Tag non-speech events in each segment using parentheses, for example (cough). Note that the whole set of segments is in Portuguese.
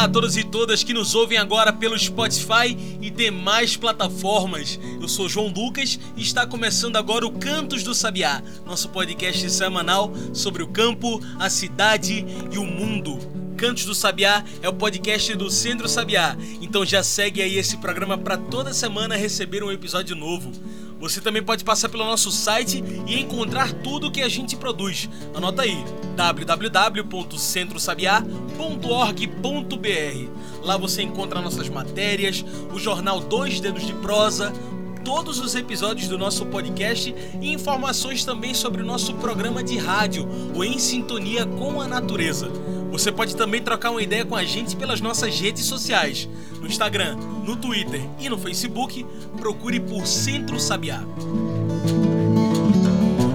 Olá a todos e todas que nos ouvem agora pelo Spotify e demais plataformas. Eu sou João Lucas e está começando agora o Cantos do Sabiá, nosso podcast semanal sobre o campo, a cidade e o mundo. Cantos do Sabiá é o podcast do Centro Sabiá, então já segue aí esse programa para toda semana receber um episódio novo. Você também pode passar pelo nosso site e encontrar tudo o que a gente produz. Anota aí: www.centrosabiá.org.br. Lá você encontra nossas matérias, o jornal Dois Dedos de Prosa, todos os episódios do nosso podcast e informações também sobre o nosso programa de rádio, o Em Sintonia com a Natureza. Você pode também trocar uma ideia com a gente pelas nossas redes sociais. No Instagram, no Twitter e no Facebook, procure por Centro Sabiá.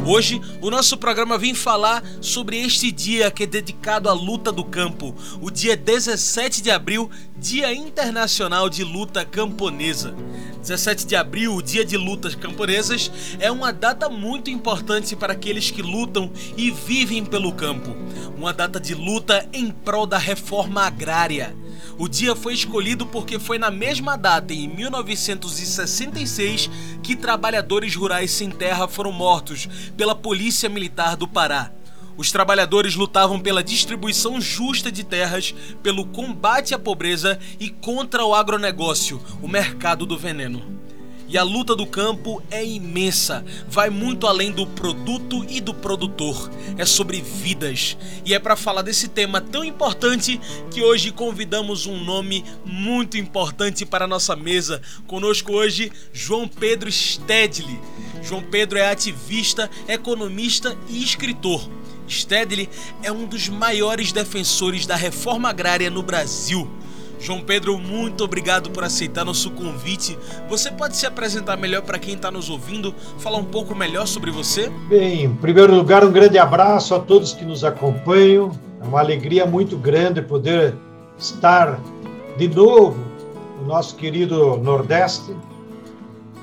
Hoje, o nosso programa vem falar sobre este dia que é dedicado à luta do campo, o dia 17 de abril, Dia Internacional de Luta Camponesa. 17 de abril, o Dia de Lutas Camponesas, é uma data muito importante para aqueles que lutam e vivem pelo campo. Uma data de luta em prol da reforma agrária. O dia foi escolhido porque foi na mesma data, em 1966, que trabalhadores rurais sem terra foram mortos pela Polícia Militar do Pará. Os trabalhadores lutavam pela distribuição justa de terras, pelo combate à pobreza e contra o agronegócio, o mercado do veneno. E a luta do campo é imensa, vai muito além do produto e do produtor. É sobre vidas. E é para falar desse tema tão importante que hoje convidamos um nome muito importante para a nossa mesa. Conosco hoje, João Pedro Stedley. João Pedro é ativista, economista e escritor. Stedley é um dos maiores defensores da reforma agrária no Brasil. João Pedro, muito obrigado por aceitar nosso convite. Você pode se apresentar melhor para quem está nos ouvindo, falar um pouco melhor sobre você? Bem, em primeiro lugar, um grande abraço a todos que nos acompanham. É uma alegria muito grande poder estar de novo no nosso querido Nordeste,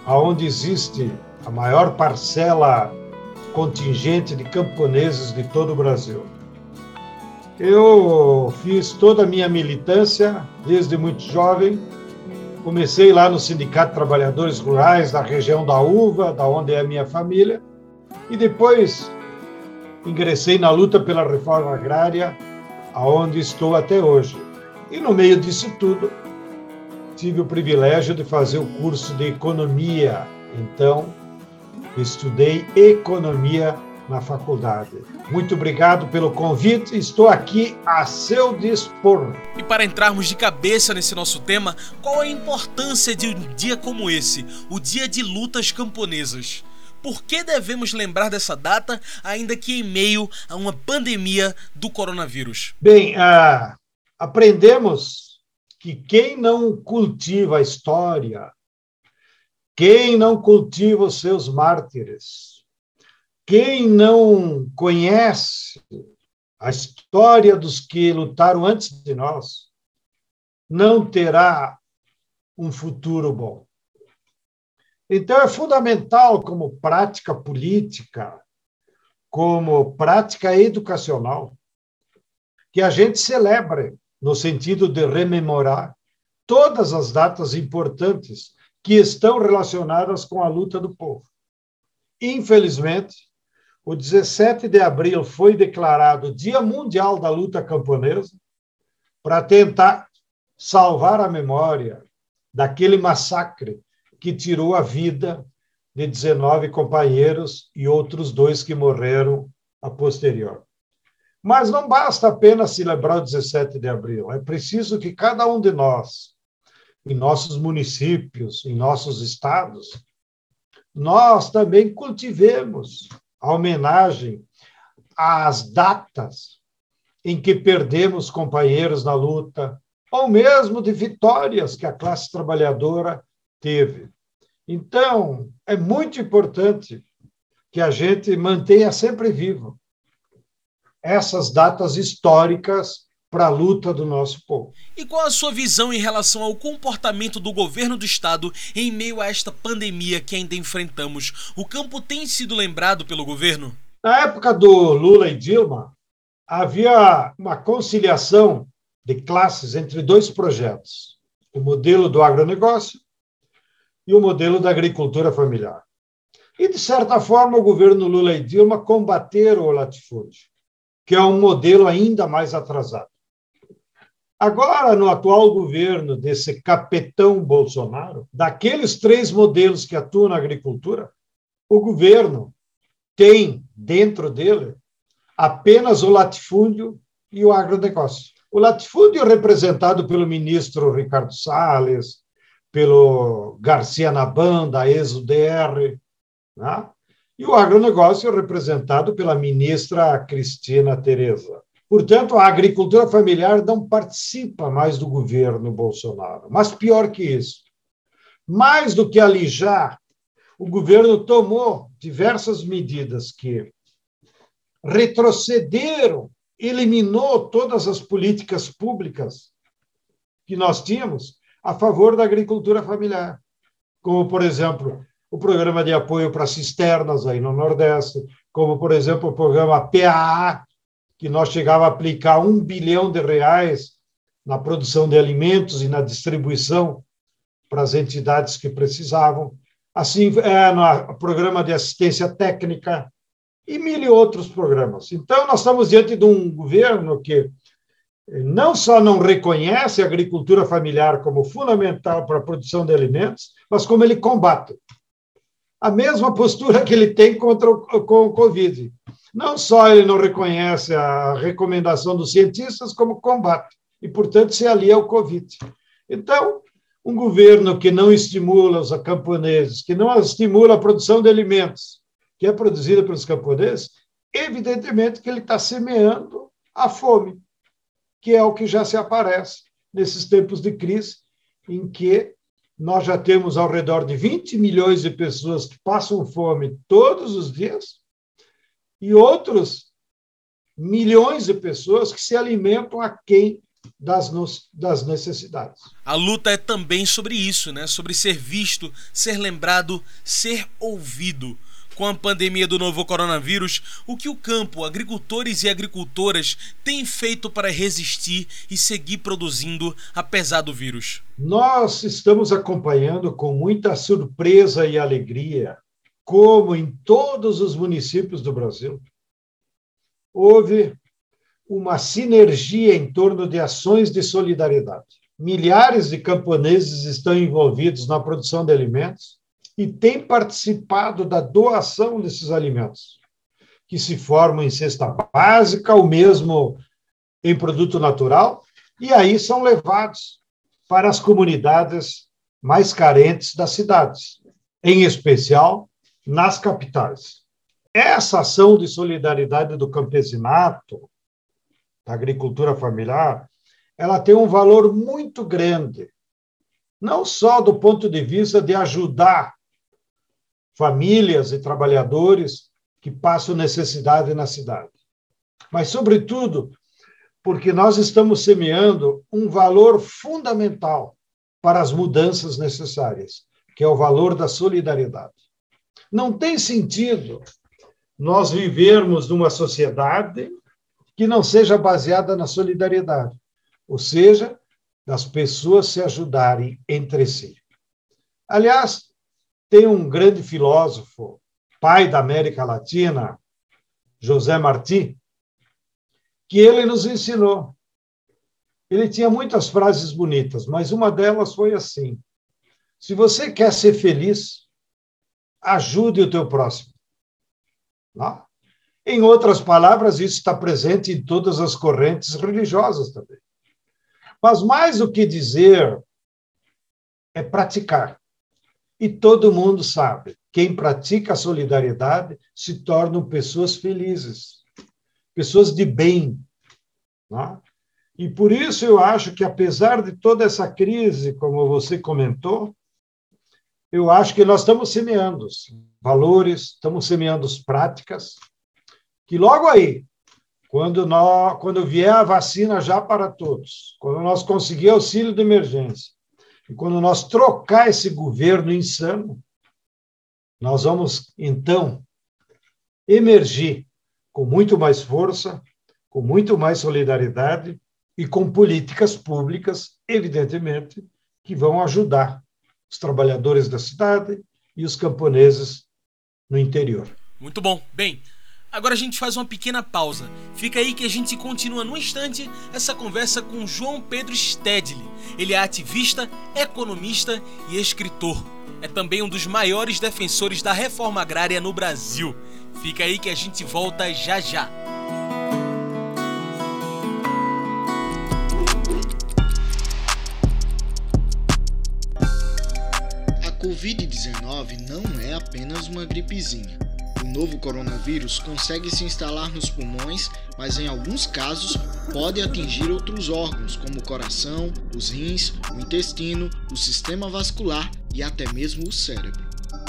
aonde existe a maior parcela contingente de camponeses de todo o Brasil. Eu fiz toda a minha militância desde muito jovem. Comecei lá no Sindicato de Trabalhadores Rurais da região da Uva, da onde é a minha família, e depois ingressei na luta pela reforma agrária, aonde estou até hoje. E no meio disso tudo, tive o privilégio de fazer o curso de economia. Então, estudei economia na faculdade. Muito obrigado pelo convite, estou aqui a seu dispor. E para entrarmos de cabeça nesse nosso tema, qual a importância de um dia como esse, o Dia de Lutas Camponesas? Por que devemos lembrar dessa data, ainda que em meio a uma pandemia do coronavírus? Bem, uh, aprendemos que quem não cultiva a história, quem não cultiva os seus mártires, quem não conhece a história dos que lutaram antes de nós, não terá um futuro bom. Então, é fundamental, como prática política, como prática educacional, que a gente celebre, no sentido de rememorar todas as datas importantes que estão relacionadas com a luta do povo. Infelizmente, o 17 de abril foi declarado Dia Mundial da Luta Camponesa para tentar salvar a memória daquele massacre que tirou a vida de 19 companheiros e outros dois que morreram a posterior. Mas não basta apenas celebrar o 17 de abril, é preciso que cada um de nós, em nossos municípios, em nossos estados, nós também cultivemos a homenagem às datas em que perdemos companheiros na luta, ou mesmo de vitórias que a classe trabalhadora teve. Então, é muito importante que a gente mantenha sempre vivo essas datas históricas para a luta do nosso povo. E qual a sua visão em relação ao comportamento do governo do estado em meio a esta pandemia que ainda enfrentamos? O campo tem sido lembrado pelo governo? Na época do Lula e Dilma, havia uma conciliação de classes entre dois projetos: o modelo do agronegócio e o modelo da agricultura familiar. E, de certa forma, o governo Lula e Dilma combateram o latifúndio, que é um modelo ainda mais atrasado. Agora, no atual governo desse capetão Bolsonaro, daqueles três modelos que atuam na agricultura, o governo tem dentro dele apenas o latifúndio e o agronegócio. O latifúndio representado pelo ministro Ricardo Salles, pelo Garcia Naban, da ex-UDR, né? e o agronegócio representado pela ministra Cristina Tereza. Portanto, a agricultura familiar não participa mais do governo Bolsonaro. Mas pior que isso, mais do que alijar, o governo tomou diversas medidas que retrocederam, eliminou todas as políticas públicas que nós tínhamos a favor da agricultura familiar, como, por exemplo, o programa de apoio para cisternas aí no Nordeste, como, por exemplo, o programa PAA, que nós chegava a aplicar um bilhão de reais na produção de alimentos e na distribuição para as entidades que precisavam. Assim, é, no programa de assistência técnica e mil outros programas. Então, nós estamos diante de um governo que não só não reconhece a agricultura familiar como fundamental para a produção de alimentos, mas como ele combate. A mesma postura que ele tem contra o, com o Covid. Não só ele não reconhece a recomendação dos cientistas, como combate, e, portanto, se alia ao Covid. Então, um governo que não estimula os camponeses, que não estimula a produção de alimentos, que é produzida pelos camponeses, evidentemente que ele está semeando a fome, que é o que já se aparece nesses tempos de crise, em que nós já temos ao redor de 20 milhões de pessoas que passam fome todos os dias, e outros milhões de pessoas que se alimentam a quem das, das necessidades. A luta é também sobre isso, né? Sobre ser visto, ser lembrado, ser ouvido. Com a pandemia do novo coronavírus, o que o campo, agricultores e agricultoras têm feito para resistir e seguir produzindo apesar do vírus? Nós estamos acompanhando com muita surpresa e alegria como em todos os municípios do Brasil, houve uma sinergia em torno de ações de solidariedade. Milhares de camponeses estão envolvidos na produção de alimentos e têm participado da doação desses alimentos, que se formam em cesta básica ou mesmo em produto natural, e aí são levados para as comunidades mais carentes das cidades, em especial nas capitais. Essa ação de solidariedade do campesinato, da agricultura familiar, ela tem um valor muito grande, não só do ponto de vista de ajudar famílias e trabalhadores que passam necessidade na cidade, mas, sobretudo, porque nós estamos semeando um valor fundamental para as mudanças necessárias, que é o valor da solidariedade. Não tem sentido nós vivermos numa sociedade que não seja baseada na solidariedade, ou seja, das pessoas se ajudarem entre si. Aliás, tem um grande filósofo, pai da América Latina, José Martí, que ele nos ensinou. Ele tinha muitas frases bonitas, mas uma delas foi assim: Se você quer ser feliz, ajude o teu próximo. Não? Em outras palavras, isso está presente em todas as correntes religiosas também. Mas mais do que dizer, é praticar. E todo mundo sabe, quem pratica a solidariedade se tornam pessoas felizes, pessoas de bem. Não? E por isso eu acho que, apesar de toda essa crise, como você comentou, eu acho que nós estamos semeando valores, estamos semeando práticas, que logo aí, quando, nós, quando vier a vacina já para todos, quando nós conseguir auxílio de emergência, e quando nós trocar esse governo insano, nós vamos, então, emergir com muito mais força, com muito mais solidariedade e com políticas públicas, evidentemente, que vão ajudar os trabalhadores da cidade e os camponeses no interior. Muito bom. Bem, agora a gente faz uma pequena pausa. Fica aí que a gente continua no instante essa conversa com João Pedro Stedley. Ele é ativista, economista e escritor. É também um dos maiores defensores da reforma agrária no Brasil. Fica aí que a gente volta já já. Covid-19 não é apenas uma gripezinha. O novo coronavírus consegue se instalar nos pulmões, mas em alguns casos pode atingir outros órgãos, como o coração, os rins, o intestino, o sistema vascular e até mesmo o cérebro.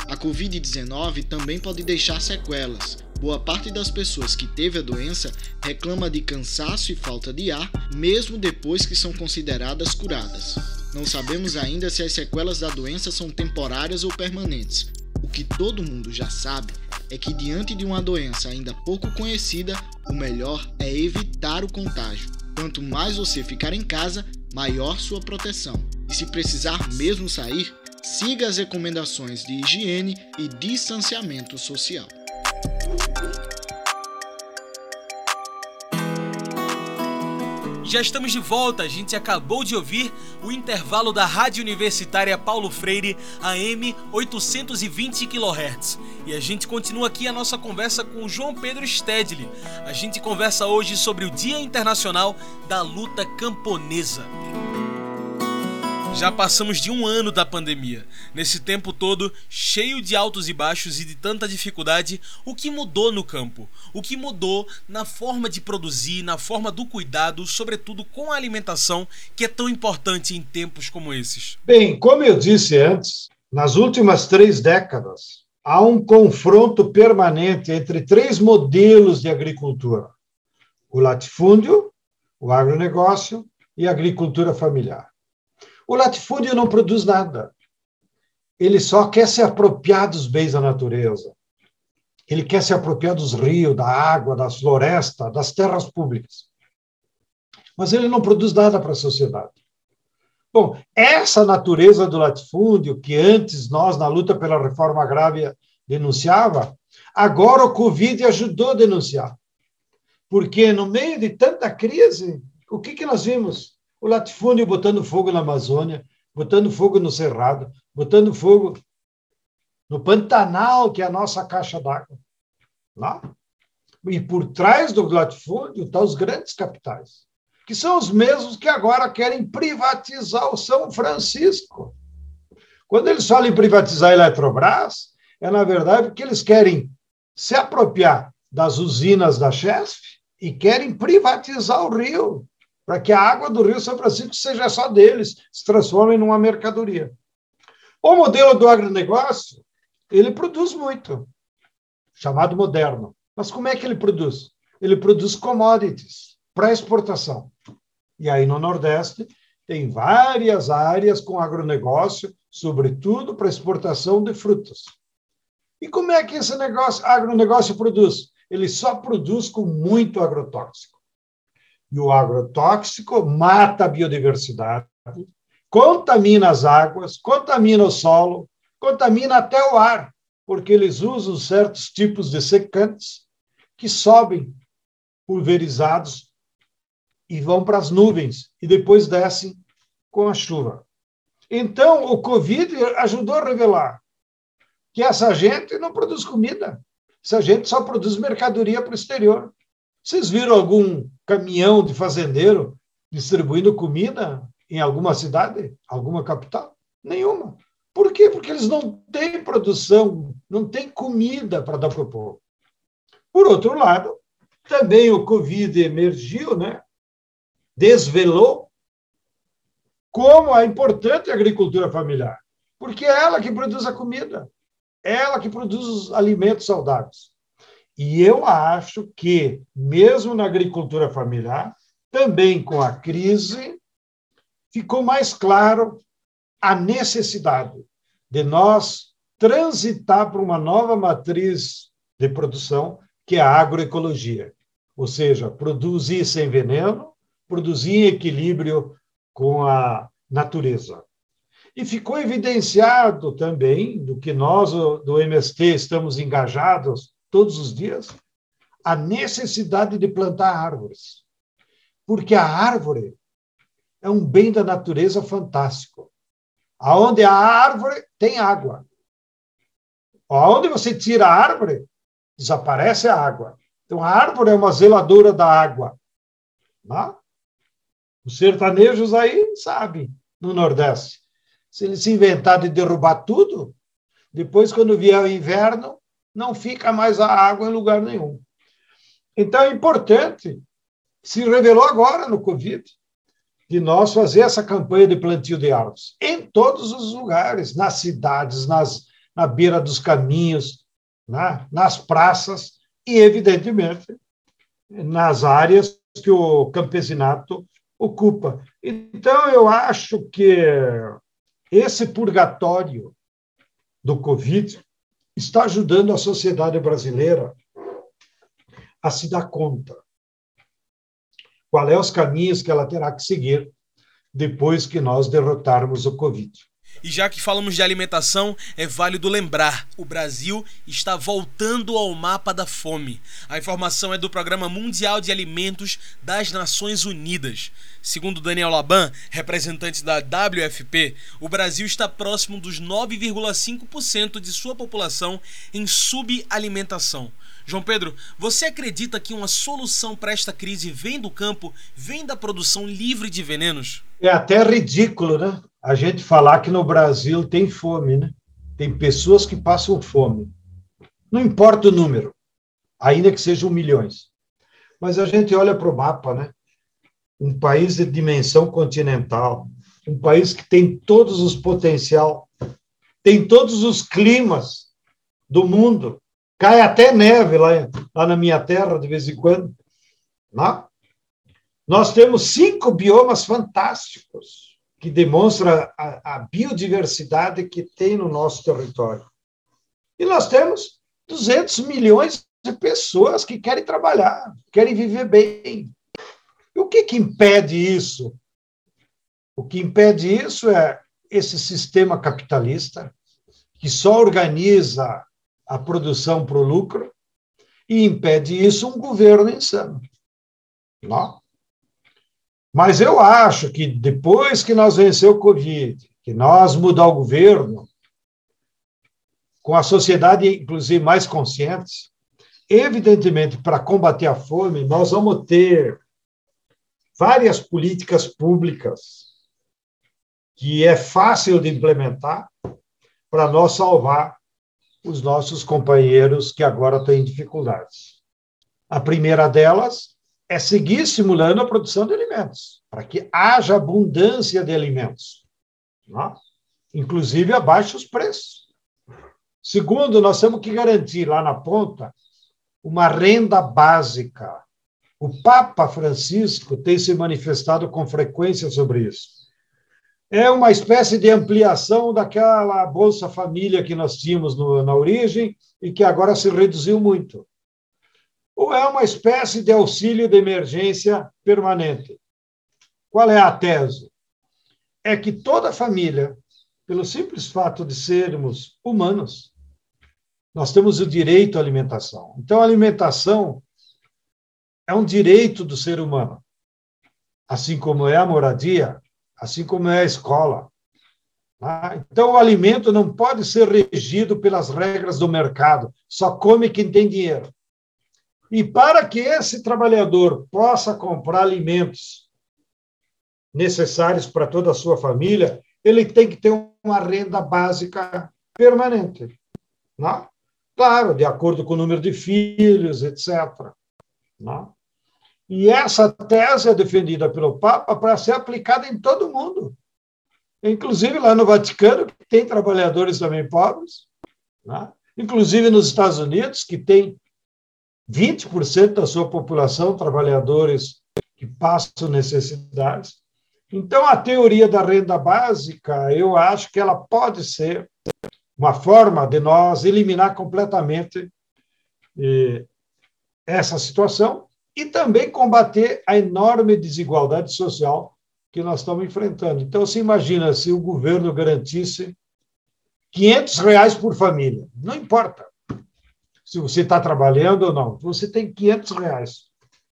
A Covid-19 também pode deixar sequelas. Boa parte das pessoas que teve a doença reclama de cansaço e falta de ar, mesmo depois que são consideradas curadas. Não sabemos ainda se as sequelas da doença são temporárias ou permanentes. O que todo mundo já sabe é que, diante de uma doença ainda pouco conhecida, o melhor é evitar o contágio. Quanto mais você ficar em casa, maior sua proteção. E se precisar mesmo sair, siga as recomendações de higiene e distanciamento social. Já estamos de volta, a gente acabou de ouvir o intervalo da Rádio Universitária Paulo Freire AM 820 kHz. E a gente continua aqui a nossa conversa com João Pedro Stedley. A gente conversa hoje sobre o Dia Internacional da Luta Camponesa. Já passamos de um ano da pandemia. Nesse tempo todo, cheio de altos e baixos e de tanta dificuldade, o que mudou no campo? O que mudou na forma de produzir, na forma do cuidado, sobretudo com a alimentação, que é tão importante em tempos como esses? Bem, como eu disse antes, nas últimas três décadas, há um confronto permanente entre três modelos de agricultura: o latifúndio, o agronegócio e a agricultura familiar. O latifúndio não produz nada. Ele só quer se apropriar dos bens da natureza. Ele quer se apropriar dos rios, da água, das florestas, das terras públicas. Mas ele não produz nada para a sociedade. Bom, essa natureza do latifúndio, que antes nós, na luta pela reforma agrária, denunciava, agora o Covid ajudou a denunciar. Porque no meio de tanta crise, o que, que nós vimos? O latifúndio botando fogo na Amazônia, botando fogo no Cerrado, botando fogo no Pantanal, que é a nossa caixa d'água. Lá. E por trás do latifúndio estão os grandes capitais, que são os mesmos que agora querem privatizar o São Francisco. Quando eles falam em privatizar a Eletrobras, é na verdade porque eles querem se apropriar das usinas da Chesf e querem privatizar o Rio para que a água do Rio São Francisco seja só deles, se transforme numa mercadoria. O modelo do agronegócio, ele produz muito, chamado moderno. Mas como é que ele produz? Ele produz commodities para exportação. E aí no Nordeste tem várias áreas com agronegócio, sobretudo para exportação de frutas. E como é que esse negócio, agronegócio produz? Ele só produz com muito agrotóxico. E o agrotóxico mata a biodiversidade, contamina as águas, contamina o solo, contamina até o ar, porque eles usam certos tipos de secantes que sobem pulverizados e vão para as nuvens e depois descem com a chuva. Então, o Covid ajudou a revelar que essa gente não produz comida, essa gente só produz mercadoria para o exterior. Vocês viram algum caminhão de fazendeiro distribuindo comida em alguma cidade, alguma capital? Nenhuma. Por quê? Porque eles não têm produção, não têm comida para dar para o povo. Por outro lado, também o Covid emergiu, né? desvelou como é importante a agricultura familiar, porque é ela que produz a comida, é ela que produz os alimentos saudáveis. E eu acho que, mesmo na agricultura familiar, também com a crise, ficou mais claro a necessidade de nós transitar para uma nova matriz de produção, que é a agroecologia. Ou seja, produzir sem veneno, produzir em equilíbrio com a natureza. E ficou evidenciado também, do que nós do MST estamos engajados todos os dias, a necessidade de plantar árvores. Porque a árvore é um bem da natureza fantástico. Aonde há árvore, tem água. Aonde você tira a árvore, desaparece a água. Então, a árvore é uma zeladora da água. Né? Os sertanejos aí sabem, no Nordeste. Se eles se inventar de derrubar tudo, depois, quando vier o inverno, não fica mais a água em lugar nenhum. Então, é importante, se revelou agora no Covid, de nós fazer essa campanha de plantio de árvores em todos os lugares, nas cidades, nas, na beira dos caminhos, né? nas praças e, evidentemente, nas áreas que o campesinato ocupa. Então, eu acho que esse purgatório do Covid está ajudando a sociedade brasileira a se dar conta qual é os caminhos que ela terá que seguir depois que nós derrotarmos o Covid. E já que falamos de alimentação, é válido lembrar: o Brasil está voltando ao mapa da fome. A informação é do Programa Mundial de Alimentos das Nações Unidas. Segundo Daniel Laban, representante da WFP, o Brasil está próximo dos 9,5% de sua população em subalimentação. João Pedro, você acredita que uma solução para esta crise vem do campo, vem da produção livre de venenos? É até ridículo, né? A gente falar que no Brasil tem fome, né? Tem pessoas que passam fome. Não importa o número, ainda que sejam milhões. Mas a gente olha para o mapa, né? Um país de dimensão continental, um país que tem todos os potencial, tem todos os climas do mundo, cai até neve lá, lá na minha terra de vez em quando. Né? Nós temos cinco biomas fantásticos que demonstram a, a biodiversidade que tem no nosso território. E nós temos 200 milhões de pessoas que querem trabalhar, querem viver bem, e o que, que impede isso? O que impede isso é esse sistema capitalista que só organiza a produção para o lucro e impede isso um governo insano. Não? Mas eu acho que depois que nós vencer o Covid, que nós mudar o governo, com a sociedade, inclusive, mais consciente, evidentemente, para combater a fome, nós vamos ter várias políticas públicas que é fácil de implementar para nós salvar os nossos companheiros que agora têm dificuldades. A primeira delas é seguir estimulando a produção de alimentos, para que haja abundância de alimentos? É? inclusive a baixos preços. Segundo, nós temos que garantir lá na ponta uma renda básica o Papa Francisco tem se manifestado com frequência sobre isso. É uma espécie de ampliação daquela Bolsa Família que nós tínhamos no, na origem e que agora se reduziu muito. Ou é uma espécie de auxílio de emergência permanente. Qual é a tese? É que toda família, pelo simples fato de sermos humanos, nós temos o direito à alimentação. Então, a alimentação é um direito do ser humano, assim como é a moradia, assim como é a escola. Tá? Então, o alimento não pode ser regido pelas regras do mercado, só come quem tem dinheiro. E para que esse trabalhador possa comprar alimentos necessários para toda a sua família, ele tem que ter uma renda básica permanente. Não? Né? Claro, de acordo com o número de filhos, etc. Não? E essa tese é defendida pelo Papa para ser aplicada em todo mundo, inclusive lá no Vaticano, que tem trabalhadores também pobres, né? inclusive nos Estados Unidos, que tem 20% da sua população, trabalhadores que passam necessidades. Então, a teoria da renda básica, eu acho que ela pode ser uma forma de nós eliminar completamente eh, essa situação e também combater a enorme desigualdade social que nós estamos enfrentando. Então, se imagina se o governo garantisse 500 reais por família, não importa se você está trabalhando ou não, você tem 500 reais,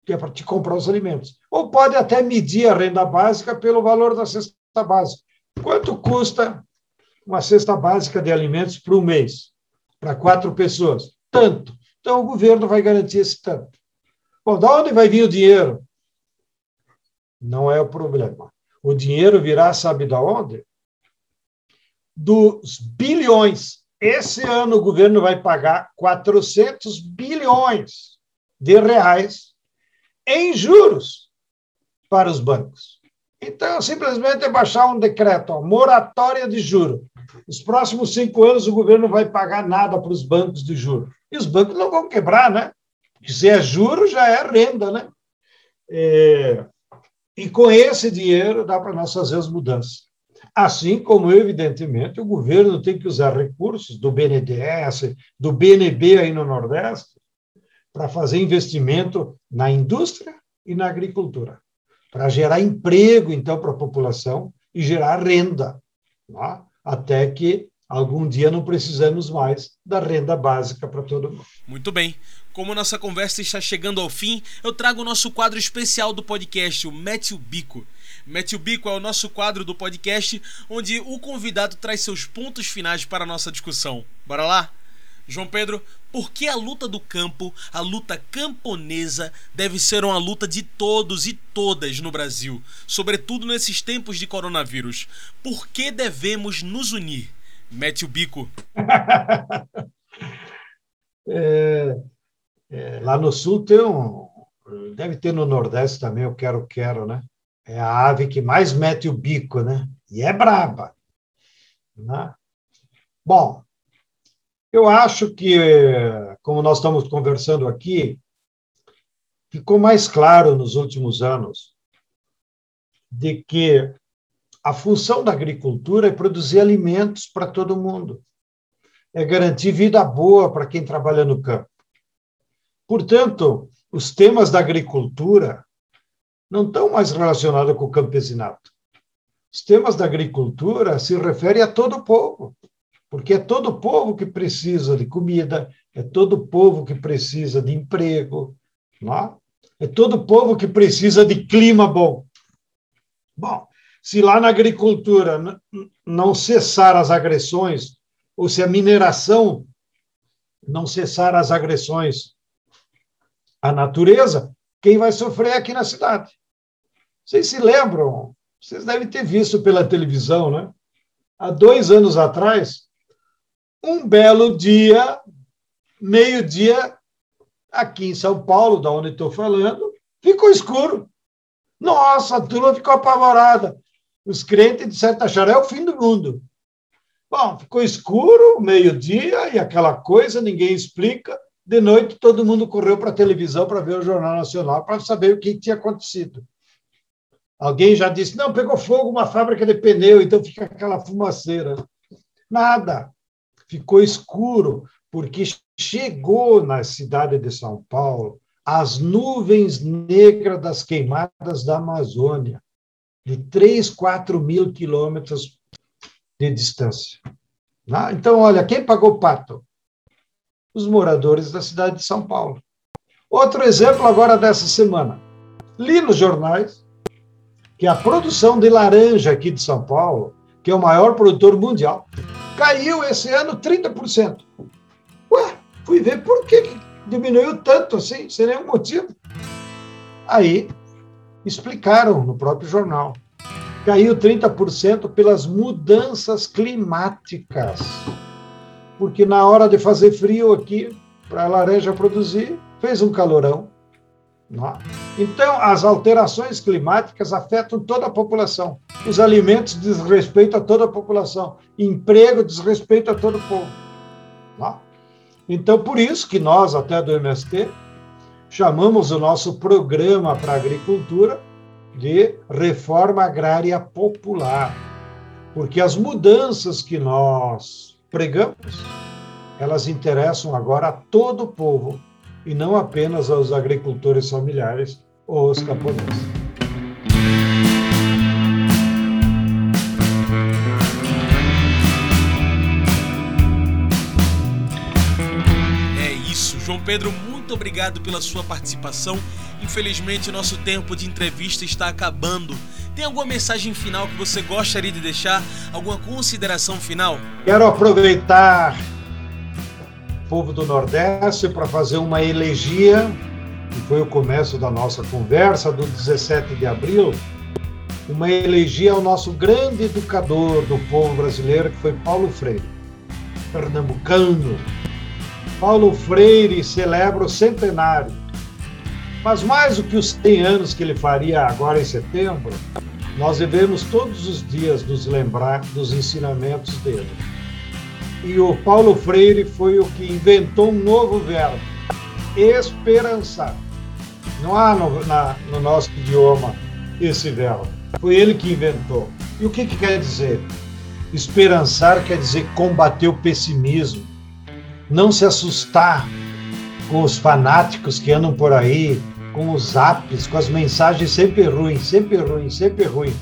que é para te comprar os alimentos. Ou pode até medir a renda básica pelo valor da cesta básica. Quanto custa uma cesta básica de alimentos por um mês, para quatro pessoas? Tanto. Então, o governo vai garantir esse tanto. Bom, de onde vai vir o dinheiro? Não é o problema. O dinheiro virá, sabe de onde? Dos bilhões. Esse ano o governo vai pagar 400 bilhões de reais em juros para os bancos. Então, simplesmente é baixar um decreto, ó, moratória de juros. Nos próximos cinco anos, o governo vai pagar nada para os bancos de juros. E os bancos não vão quebrar, né? Se é juro, já é renda, né? É... E com esse dinheiro dá para nós fazer as mudanças. Assim como, evidentemente, o governo tem que usar recursos do BNDES, do BNB aí no Nordeste, para fazer investimento na indústria e na agricultura, para gerar emprego, então, para a população e gerar renda. Tá? até que algum dia não precisamos mais da renda básica para todo mundo. Muito bem. Como nossa conversa está chegando ao fim, eu trago o nosso quadro especial do podcast, o Mete o Bico. Mete o Bico é o nosso quadro do podcast onde o convidado traz seus pontos finais para a nossa discussão. Bora lá? João Pedro, por que a luta do campo, a luta camponesa, deve ser uma luta de todos e todas no Brasil, sobretudo nesses tempos de coronavírus? Por que devemos nos unir? Mete o bico. (laughs) é, é, lá no sul tem um. Deve ter no Nordeste também, o quero-quero, né? É a ave que mais mete o bico, né? E é braba. Né? Bom, eu acho que, como nós estamos conversando aqui, ficou mais claro nos últimos anos de que a função da agricultura é produzir alimentos para todo mundo, é garantir vida boa para quem trabalha no campo. Portanto, os temas da agricultura não estão mais relacionados com o campesinato. Os temas da agricultura se referem a todo o povo porque é todo o povo que precisa de comida, é todo o povo que precisa de emprego, não? é, é todo o povo que precisa de clima bom. Bom, se lá na agricultura não cessar as agressões, ou se a mineração não cessar as agressões à natureza, quem vai sofrer é aqui na cidade. Vocês se lembram? Vocês devem ter visto pela televisão, né? Há dois anos atrás, um belo dia, meio-dia, aqui em São Paulo, da onde estou falando, ficou escuro. Nossa, a turma ficou apavorada. Os crentes disseram, acharam, é o fim do mundo. Bom, ficou escuro, meio-dia, e aquela coisa, ninguém explica. De noite, todo mundo correu para a televisão para ver o Jornal Nacional, para saber o que tinha acontecido. Alguém já disse, não, pegou fogo uma fábrica de pneu, então fica aquela fumaceira. Nada ficou escuro, porque chegou na cidade de São Paulo as nuvens negras das queimadas da Amazônia, de 3, 4 mil quilômetros de distância. Né? Então, olha, quem pagou pato? Os moradores da cidade de São Paulo. Outro exemplo agora dessa semana. Li nos jornais que a produção de laranja aqui de São Paulo, que é o maior produtor mundial, caiu esse ano 30%. Ué, fui ver por que diminuiu tanto assim, sem nenhum motivo. Aí explicaram no próprio jornal. Caiu 30% pelas mudanças climáticas. Porque na hora de fazer frio aqui, para a laranja produzir, fez um calorão. É? Então, as alterações climáticas afetam toda a população. Os alimentos a toda a população. Emprego diz respeito a todo o povo. É? Então, por isso que nós, até do MST, chamamos o nosso programa para agricultura de reforma agrária popular, porque as mudanças que nós pregamos, elas interessam agora a todo o povo e não apenas aos agricultores familiares ou aos camponeses. João Pedro, muito obrigado pela sua participação. Infelizmente, nosso tempo de entrevista está acabando. Tem alguma mensagem final que você gostaria de deixar? Alguma consideração final? Quero aproveitar povo do Nordeste para fazer uma elegia, que foi o começo da nossa conversa do 17 de abril, uma elegia ao nosso grande educador do povo brasileiro, que foi Paulo Freire, pernambucano. Paulo Freire celebra o centenário. Mas mais do que os 100 anos que ele faria agora em setembro, nós devemos todos os dias nos lembrar dos ensinamentos dele e o Paulo Freire foi o que inventou um novo verbo, esperançar. Não há no, na, no nosso idioma esse verbo. Foi ele que inventou. E o que, que quer dizer? Esperançar quer dizer combater o pessimismo, não se assustar com os fanáticos que andam por aí, com os apps, com as mensagens sempre ruins, sempre ruins, sempre ruins.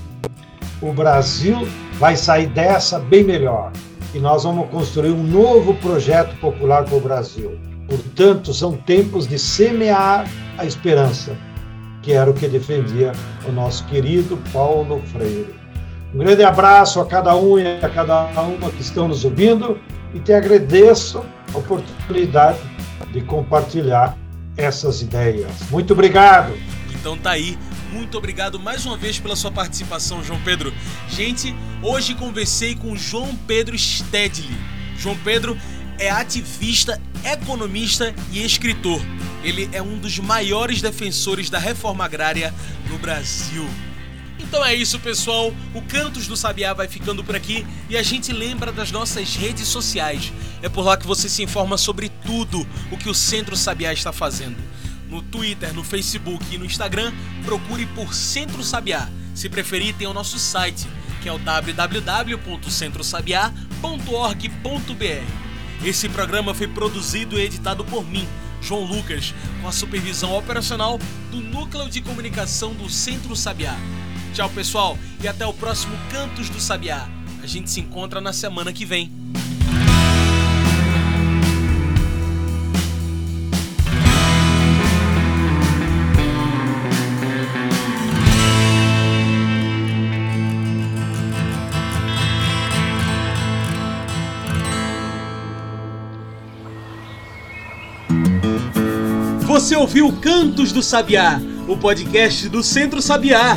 O Brasil vai sair dessa bem melhor e nós vamos construir um novo projeto popular para o Brasil. Portanto, são tempos de semear a esperança, que era o que defendia o nosso querido Paulo Freire. Um grande abraço a cada um e a cada uma que estão nos ouvindo e te agradeço a oportunidade de compartilhar essas ideias. Muito obrigado. Então tá aí muito obrigado mais uma vez pela sua participação, João Pedro. Gente, hoje conversei com João Pedro Stedley. João Pedro é ativista, economista e escritor. Ele é um dos maiores defensores da reforma agrária no Brasil. Então é isso, pessoal. O Cantos do Sabiá vai ficando por aqui e a gente lembra das nossas redes sociais. É por lá que você se informa sobre tudo o que o Centro Sabiá está fazendo no Twitter, no Facebook e no Instagram, procure por Centro Sabiá. Se preferir, tem o nosso site, que é o www.centrosabiá.org.br. Esse programa foi produzido e editado por mim, João Lucas, com a supervisão operacional do Núcleo de Comunicação do Centro Sabiá. Tchau, pessoal, e até o próximo Cantos do Sabiá. A gente se encontra na semana que vem. Você ouviu Cantos do Sabiá, o podcast do Centro Sabiá.